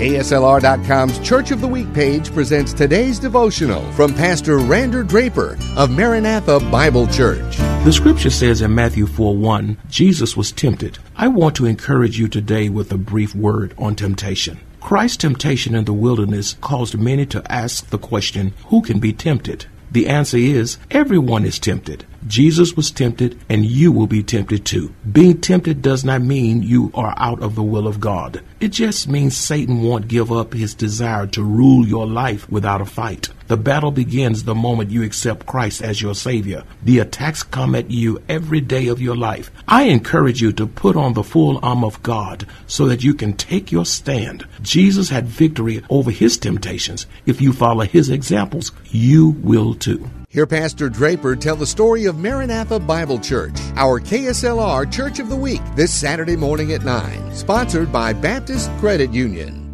KSLR.com's Church of the Week page presents today's devotional from Pastor Rander Draper of Maranatha Bible Church. The scripture says in Matthew 4 1, Jesus was tempted. I want to encourage you today with a brief word on temptation. Christ's temptation in the wilderness caused many to ask the question, Who can be tempted? The answer is everyone is tempted. Jesus was tempted and you will be tempted too. Being tempted does not mean you are out of the will of God. It just means Satan won't give up his desire to rule your life without a fight. The battle begins the moment you accept Christ as your Savior. The attacks come at you every day of your life. I encourage you to put on the full armor of God so that you can take your stand. Jesus had victory over his temptations. If you follow his examples, you will too. Hear Pastor Draper tell the story of Maranatha Bible Church, our KSLR Church of the Week, this Saturday morning at 9, sponsored by Baptist Credit Union.